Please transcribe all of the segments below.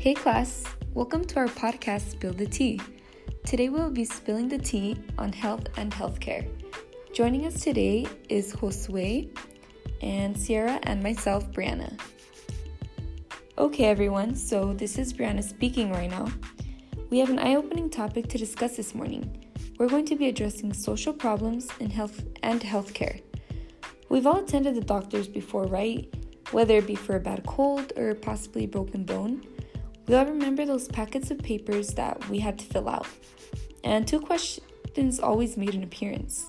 Hey class, welcome to our podcast Spill the Tea. Today we will be spilling the tea on health and healthcare. Joining us today is Josue and Sierra and myself, Brianna. Okay, everyone, so this is Brianna speaking right now. We have an eye opening topic to discuss this morning. We're going to be addressing social problems in health and healthcare. We've all attended the doctors before, right? Whether it be for a bad cold or possibly a broken bone. We all remember those packets of papers that we had to fill out. And two questions always made an appearance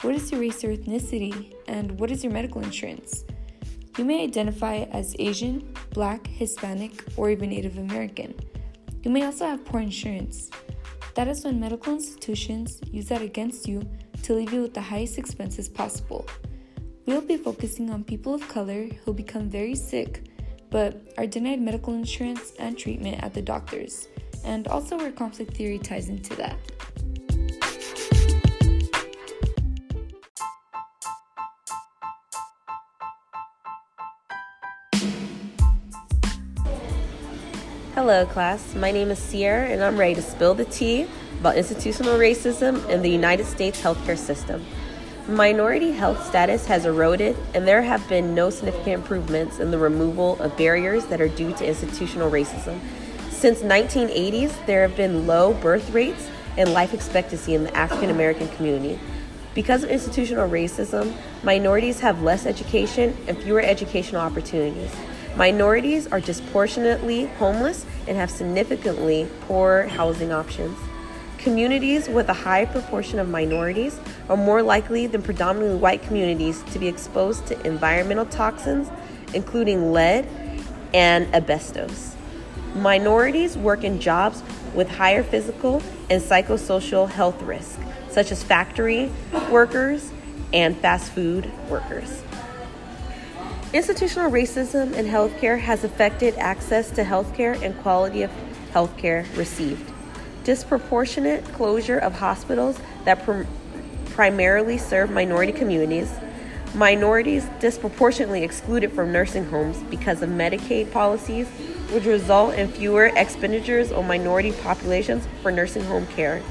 What is your race or ethnicity? And what is your medical insurance? You may identify as Asian, Black, Hispanic, or even Native American. You may also have poor insurance. That is when medical institutions use that against you to leave you with the highest expenses possible. We will be focusing on people of color who become very sick but are denied medical insurance and treatment at the doctors, and also where conflict theory ties into that. Hello, class. My name is Sierra, and I'm ready to spill the tea about institutional racism in the United States healthcare system. Minority health status has eroded, and there have been no significant improvements in the removal of barriers that are due to institutional racism. Since 1980s, there have been low birth rates and life expectancy in the African American community. Because of institutional racism, minorities have less education and fewer educational opportunities. Minorities are disproportionately homeless and have significantly poor housing options. Communities with a high proportion of minorities are more likely than predominantly white communities to be exposed to environmental toxins, including lead and asbestos. Minorities work in jobs with higher physical and psychosocial health risk, such as factory workers and fast food workers. Institutional racism in healthcare has affected access to healthcare and quality of healthcare received disproportionate closure of hospitals that pr- primarily serve minority communities, minorities disproportionately excluded from nursing homes because of Medicaid policies, which result in fewer expenditures on minority populations for nursing home care.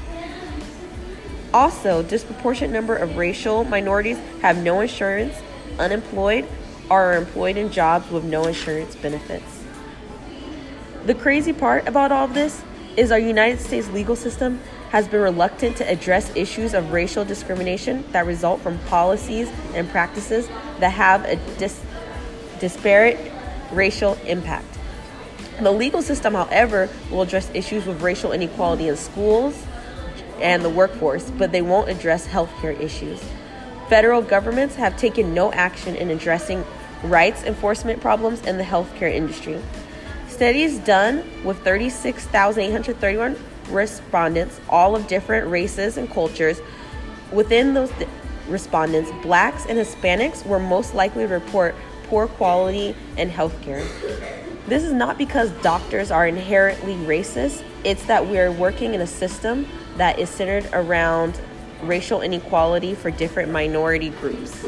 Also, disproportionate number of racial minorities have no insurance, unemployed, or are employed in jobs with no insurance benefits. The crazy part about all this is our United States legal system has been reluctant to address issues of racial discrimination that result from policies and practices that have a dis- disparate racial impact. The legal system, however, will address issues with racial inequality in schools and the workforce, but they won't address healthcare issues. Federal governments have taken no action in addressing rights enforcement problems in the healthcare industry. Studies done with 36,831 respondents, all of different races and cultures. Within those respondents, blacks and Hispanics were most likely to report poor quality in healthcare. This is not because doctors are inherently racist, it's that we are working in a system that is centered around racial inequality for different minority groups.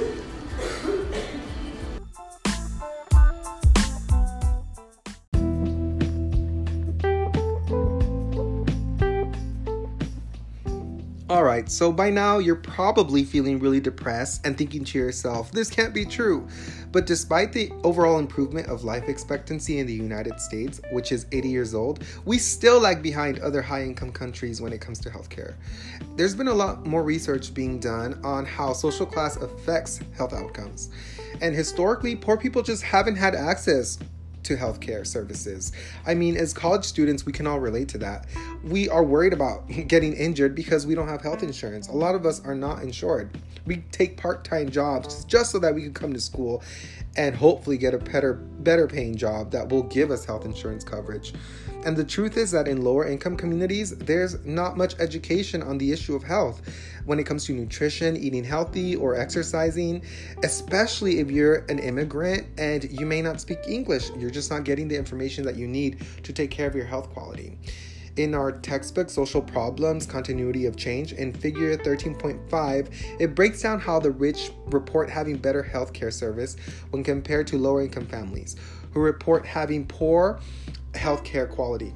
Alright, so by now you're probably feeling really depressed and thinking to yourself, this can't be true. But despite the overall improvement of life expectancy in the United States, which is 80 years old, we still lag behind other high income countries when it comes to healthcare. There's been a lot more research being done on how social class affects health outcomes. And historically, poor people just haven't had access to healthcare services. I mean, as college students, we can all relate to that. We are worried about getting injured because we don't have health insurance. A lot of us are not insured. We take part-time jobs just so that we can come to school and hopefully get a better better paying job that will give us health insurance coverage. And the truth is that in lower income communities, there's not much education on the issue of health when it comes to nutrition, eating healthy, or exercising, especially if you're an immigrant and you may not speak English. You're just not getting the information that you need to take care of your health quality. In our textbook, Social Problems Continuity of Change, in figure 13.5, it breaks down how the rich report having better healthcare service when compared to lower income families, who report having poor healthcare quality.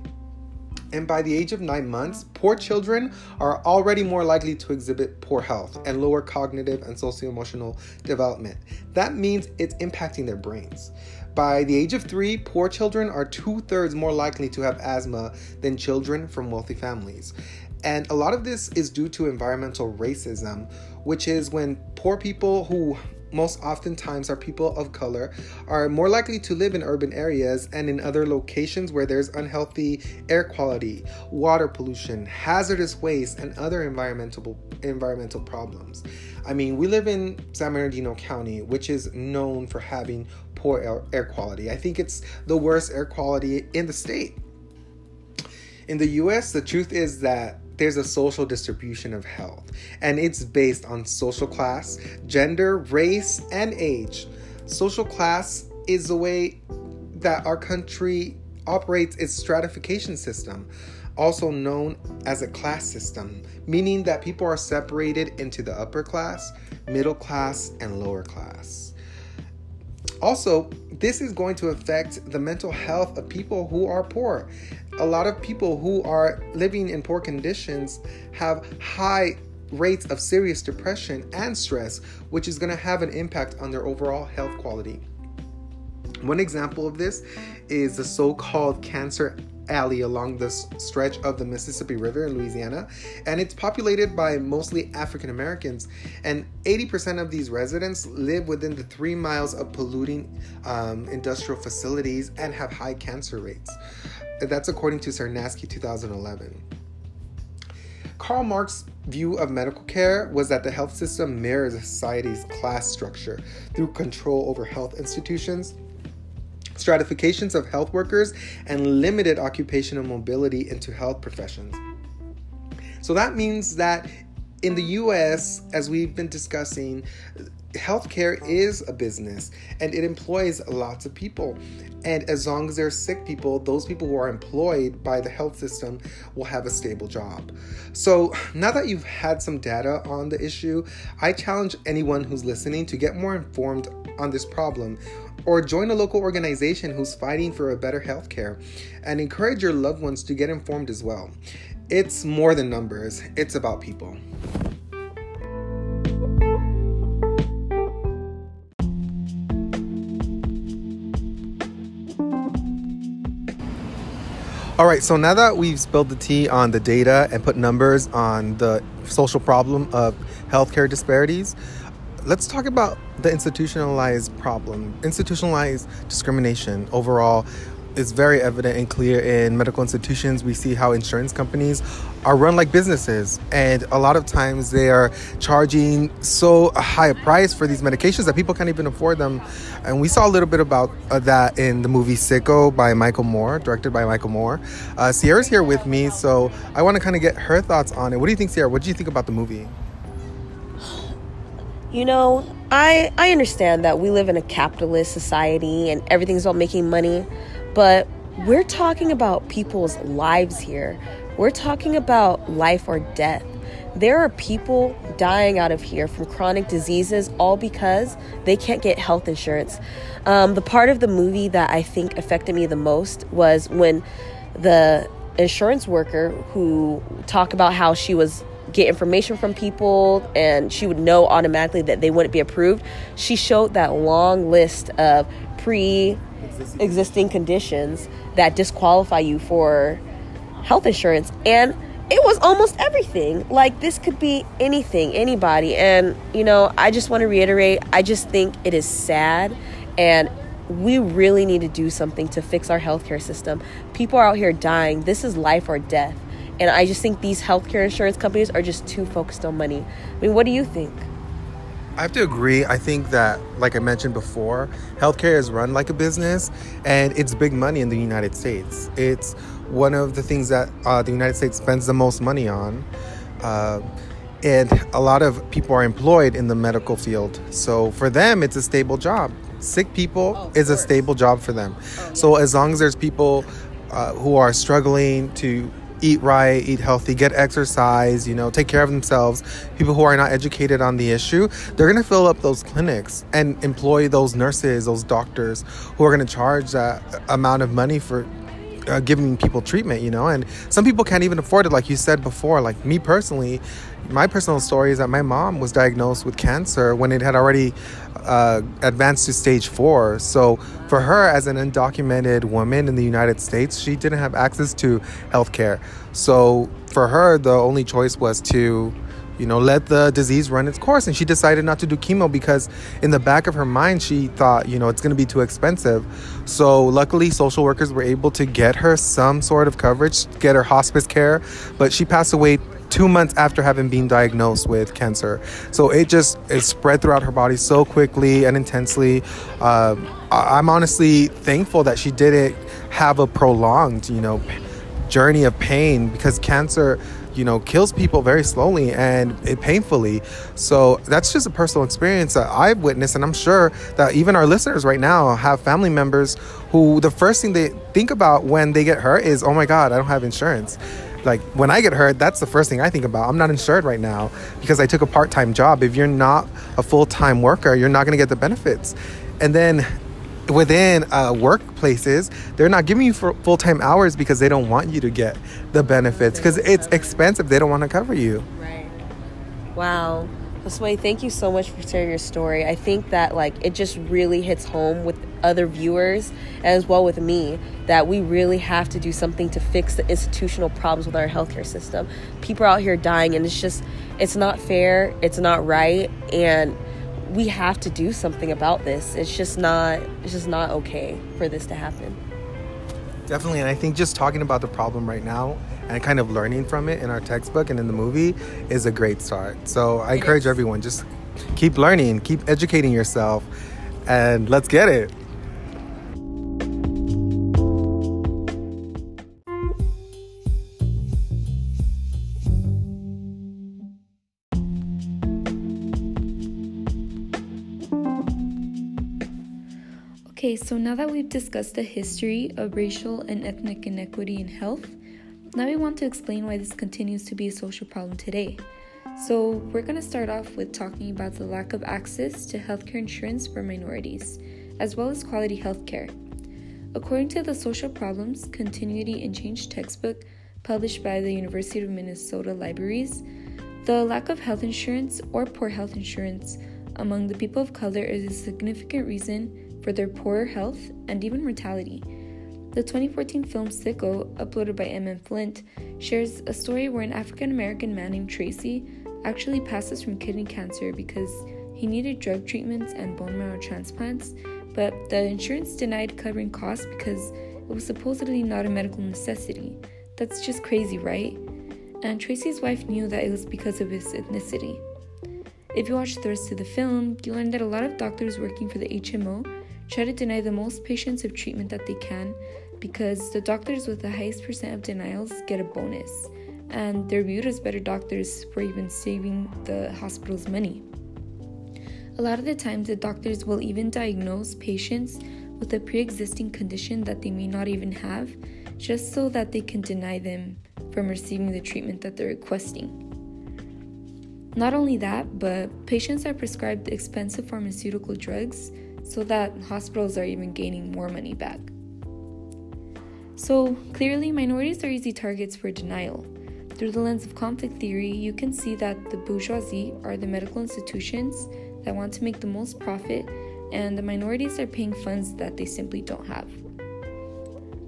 And by the age of nine months, poor children are already more likely to exhibit poor health and lower cognitive and socio emotional development. That means it's impacting their brains. By the age of three, poor children are two thirds more likely to have asthma than children from wealthy families. And a lot of this is due to environmental racism, which is when poor people who most oftentimes are people of color, are more likely to live in urban areas and in other locations where there's unhealthy air quality, water pollution, hazardous waste, and other environmental environmental problems. I mean, we live in San Bernardino County, which is known for having poor air, air quality. I think it's the worst air quality in the state. In the US, the truth is that there's a social distribution of health, and it's based on social class, gender, race, and age. Social class is the way that our country operates its stratification system, also known as a class system, meaning that people are separated into the upper class, middle class, and lower class. Also, this is going to affect the mental health of people who are poor. A lot of people who are living in poor conditions have high rates of serious depression and stress, which is going to have an impact on their overall health quality. One example of this is the so called cancer alley along the stretch of the Mississippi River in Louisiana, and it's populated by mostly African Americans. And 80% of these residents live within the three miles of polluting um, industrial facilities and have high cancer rates. That's according to Cernaski 2011. Karl Marx's view of medical care was that the health system mirrors society's class structure through control over health institutions stratifications of health workers, and limited occupational mobility into health professions. So that means that in the US, as we've been discussing, healthcare is a business and it employs lots of people. And as long as there are sick people, those people who are employed by the health system will have a stable job. So now that you've had some data on the issue, I challenge anyone who's listening to get more informed on this problem or join a local organization who's fighting for a better healthcare and encourage your loved ones to get informed as well. It's more than numbers, it's about people. All right, so now that we've spilled the tea on the data and put numbers on the social problem of healthcare disparities, let's talk about the institutionalized problem. Institutionalized discrimination overall is very evident and clear in medical institutions. We see how insurance companies are run like businesses, and a lot of times they are charging so high a price for these medications that people can't even afford them. And we saw a little bit about uh, that in the movie Sicko by Michael Moore, directed by Michael Moore. Uh, Sierra's here with me, so I want to kind of get her thoughts on it. What do you think, Sierra? What do you think about the movie? You know, I I understand that we live in a capitalist society and everything's about making money, but we're talking about people's lives here. We're talking about life or death. There are people dying out of here from chronic diseases all because they can't get health insurance. Um, the part of the movie that I think affected me the most was when the insurance worker who talked about how she was get information from people and she would know automatically that they wouldn't be approved. She showed that long list of pre existing conditions that disqualify you for health insurance and it was almost everything. Like this could be anything, anybody. And you know, I just want to reiterate, I just think it is sad and we really need to do something to fix our healthcare system. People are out here dying. This is life or death. And I just think these healthcare insurance companies are just too focused on money. I mean, what do you think? I have to agree. I think that, like I mentioned before, healthcare is run like a business and it's big money in the United States. It's one of the things that uh, the United States spends the most money on. Uh, and a lot of people are employed in the medical field. So for them, it's a stable job. Sick people oh, is course. a stable job for them. Oh, yeah. So as long as there's people uh, who are struggling to eat right, eat healthy, get exercise, you know, take care of themselves. People who are not educated on the issue, they're going to fill up those clinics and employ those nurses, those doctors who are going to charge that amount of money for uh, giving people treatment, you know, and some people can't even afford it. Like you said before, like me personally, my personal story is that my mom was diagnosed with cancer when it had already uh, advanced to stage four. So for her, as an undocumented woman in the United States, she didn't have access to health care. So for her, the only choice was to you know, let the disease run its course. And she decided not to do chemo because, in the back of her mind, she thought, you know, it's going to be too expensive. So, luckily, social workers were able to get her some sort of coverage, get her hospice care. But she passed away two months after having been diagnosed with cancer. So it just it spread throughout her body so quickly and intensely. Uh, I'm honestly thankful that she didn't have a prolonged, you know, journey of pain because cancer you know kills people very slowly and painfully. So that's just a personal experience that i've witnessed and i'm sure that even our listeners right now have family members who the first thing they think about when they get hurt is oh my god i don't have insurance. Like when i get hurt that's the first thing i think about. I'm not insured right now because i took a part-time job. If you're not a full-time worker you're not going to get the benefits. And then within uh, workplaces, they're not giving you full time hours because they don't want you to get the benefits because it's expensive. They don't want to cover you. Right. Wow. Josue, thank you so much for sharing your story. I think that like it just really hits home with other viewers as well with me that we really have to do something to fix the institutional problems with our healthcare system. People are out here dying and it's just it's not fair, it's not right, and we have to do something about this. It's just not it's just not okay for this to happen. Definitely, and I think just talking about the problem right now and kind of learning from it in our textbook and in the movie is a great start. So I it encourage is. everyone just keep learning, keep educating yourself, and let's get it. Now that we've discussed the history of racial and ethnic inequity in health, now we want to explain why this continues to be a social problem today. So, we're going to start off with talking about the lack of access to healthcare insurance for minorities, as well as quality healthcare. According to the Social Problems, Continuity and Change textbook published by the University of Minnesota Libraries, the lack of health insurance or poor health insurance among the people of color is a significant reason for their poor health and even mortality. The 2014 film Sicko, uploaded by MM Flint, shares a story where an African American man named Tracy actually passes from kidney cancer because he needed drug treatments and bone marrow transplants, but the insurance denied covering costs because it was supposedly not a medical necessity. That's just crazy, right? And Tracy's wife knew that it was because of his ethnicity. If you watch the rest of the film, you learn that a lot of doctors working for the HMO try to deny the most patients of treatment that they can because the doctors with the highest percent of denials get a bonus and they're viewed as better doctors for even saving the hospital's money. A lot of the times, the doctors will even diagnose patients with a pre existing condition that they may not even have just so that they can deny them from receiving the treatment that they're requesting. Not only that, but patients are prescribed expensive pharmaceutical drugs so that hospitals are even gaining more money back. So, clearly, minorities are easy targets for denial. Through the lens of conflict theory, you can see that the bourgeoisie are the medical institutions that want to make the most profit, and the minorities are paying funds that they simply don't have.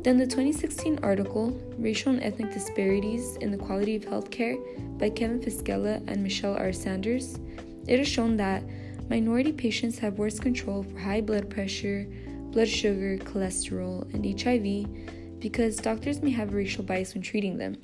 Then, the 2016 article, Racial and Ethnic Disparities in the Quality of Healthcare by Kevin Fiscella and Michelle R. Sanders, it has shown that Minority patients have worse control for high blood pressure, blood sugar, cholesterol, and HIV because doctors may have racial bias when treating them.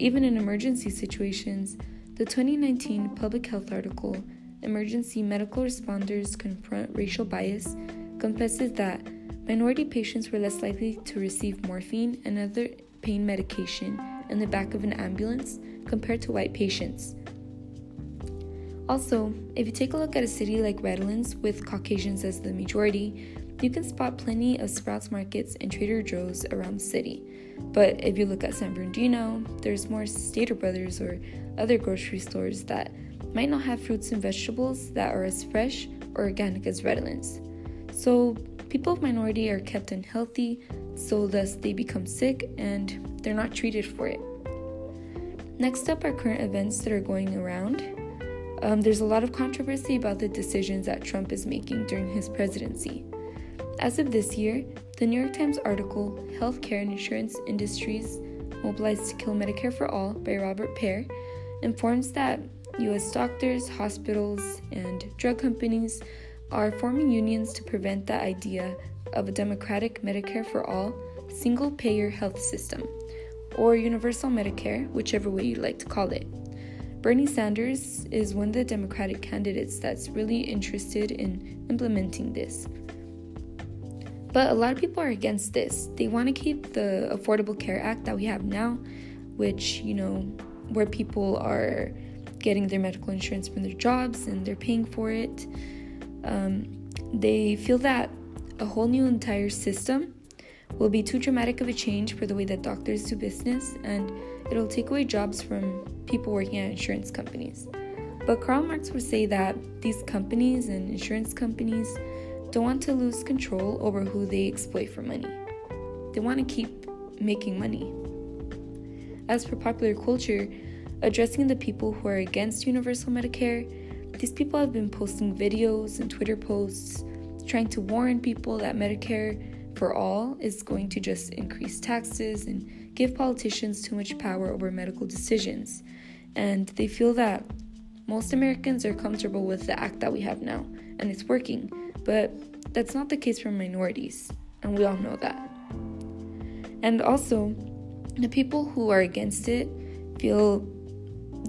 Even in emergency situations, the 2019 public health article, Emergency Medical Responders Confront Racial Bias, confesses that minority patients were less likely to receive morphine and other pain medication in the back of an ambulance compared to white patients. Also, if you take a look at a city like Redlands with Caucasians as the majority, you can spot plenty of Sprouts markets and Trader Joe's around the city. But if you look at San Bernardino, there's more Stater Brothers or other grocery stores that might not have fruits and vegetables that are as fresh or organic as Redlands. So, people of minority are kept unhealthy, so thus they become sick and they're not treated for it. Next up are current events that are going around. Um, there's a lot of controversy about the decisions that Trump is making during his presidency. As of this year, the New York Times article, Healthcare and Insurance Industries Mobilized to Kill Medicare for All by Robert Pear, informs that U.S. doctors, hospitals, and drug companies are forming unions to prevent the idea of a democratic Medicare for all single payer health system, or universal Medicare, whichever way you like to call it. Bernie Sanders is one of the Democratic candidates that's really interested in implementing this. But a lot of people are against this. They want to keep the Affordable Care Act that we have now, which, you know, where people are getting their medical insurance from their jobs and they're paying for it. Um, they feel that a whole new entire system will be too dramatic of a change for the way that doctors do business and it'll take away jobs from people working at insurance companies. But Karl Marx would say that these companies and insurance companies don't want to lose control over who they exploit for money. They want to keep making money. As for popular culture, addressing the people who are against universal Medicare, these people have been posting videos and Twitter posts trying to warn people that Medicare for all is going to just increase taxes and give politicians too much power over medical decisions. And they feel that most Americans are comfortable with the act that we have now, and it's working. But that's not the case for minorities, and we all know that. And also, the people who are against it feel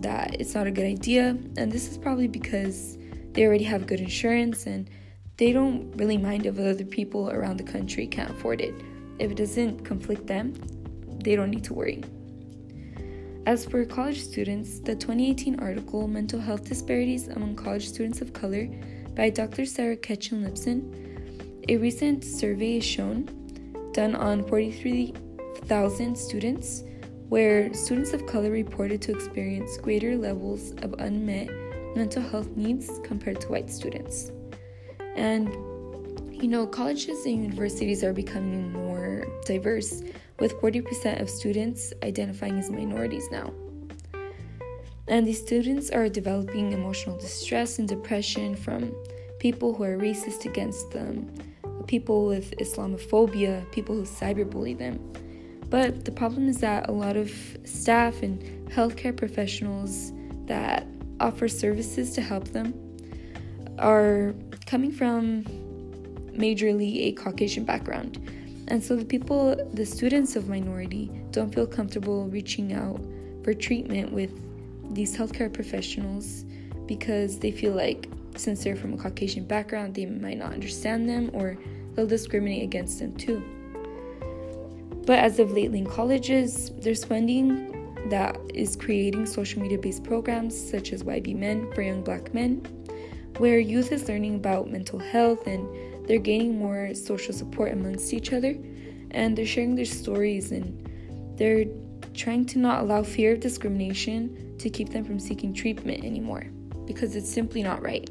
that it's not a good idea, and this is probably because they already have good insurance and they don't really mind if other people around the country can't afford it. If it doesn't conflict them, they don't need to worry. As for college students, the 2018 article Mental Health Disparities Among College Students of Color by Dr. Sarah Ketchen Lipson, a recent survey is shown, done on 43,000 students, where students of color reported to experience greater levels of unmet mental health needs compared to white students. And you know, colleges and universities are becoming more diverse, with 40% of students identifying as minorities now. And these students are developing emotional distress and depression from people who are racist against them, people with Islamophobia, people who cyberbully them. But the problem is that a lot of staff and healthcare professionals that offer services to help them are coming from majorly a Caucasian background. And so the people, the students of minority, don't feel comfortable reaching out for treatment with these healthcare professionals because they feel like since they're from a Caucasian background, they might not understand them or they'll discriminate against them too. But as of lately in colleges, there's funding that is creating social media based programs such as YB Men for Young Black Men, where youth is learning about mental health and they're gaining more social support amongst each other and they're sharing their stories and they're trying to not allow fear of discrimination to keep them from seeking treatment anymore because it's simply not right.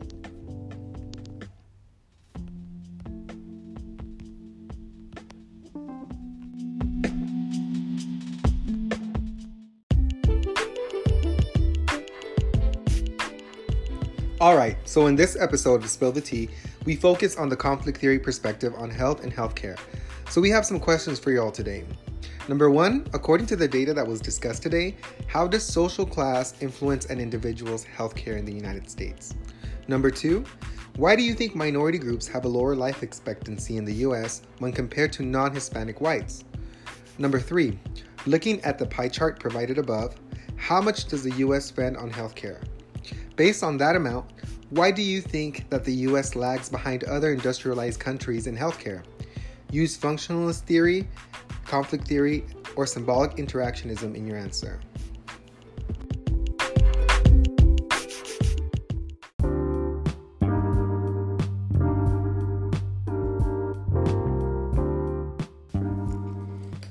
Alright, so in this episode of Spill the Tea, we focus on the conflict theory perspective on health and healthcare. So we have some questions for y'all today. Number one, according to the data that was discussed today, how does social class influence an individual's healthcare in the United States? Number two, why do you think minority groups have a lower life expectancy in the US when compared to non Hispanic whites? Number three, looking at the pie chart provided above, how much does the US spend on healthcare? Based on that amount, why do you think that the US lags behind other industrialized countries in healthcare? Use functionalist theory, conflict theory, or symbolic interactionism in your answer.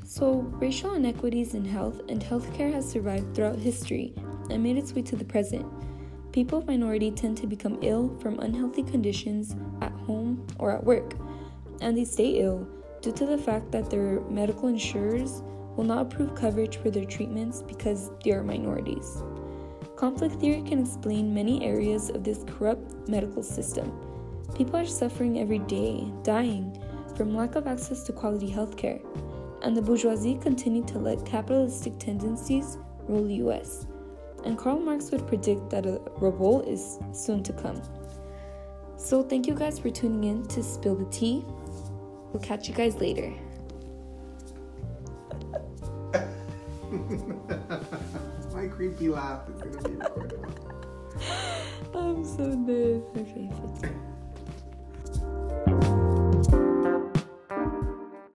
So, racial inequities in health and healthcare has survived throughout history and made its way to the present. People of minority tend to become ill from unhealthy conditions at home or at work. and they stay ill due to the fact that their medical insurers will not approve coverage for their treatments because they are minorities. Conflict theory can explain many areas of this corrupt medical system. People are suffering every day, dying from lack of access to quality healthcare, and the bourgeoisie continue to let capitalistic tendencies rule the US. And Karl Marx would predict that a revolt is soon to come. So, thank you guys for tuning in to Spill the Tea. We'll catch you guys later. My creepy laugh is gonna be recorded. I'm so dead. Okay, 15.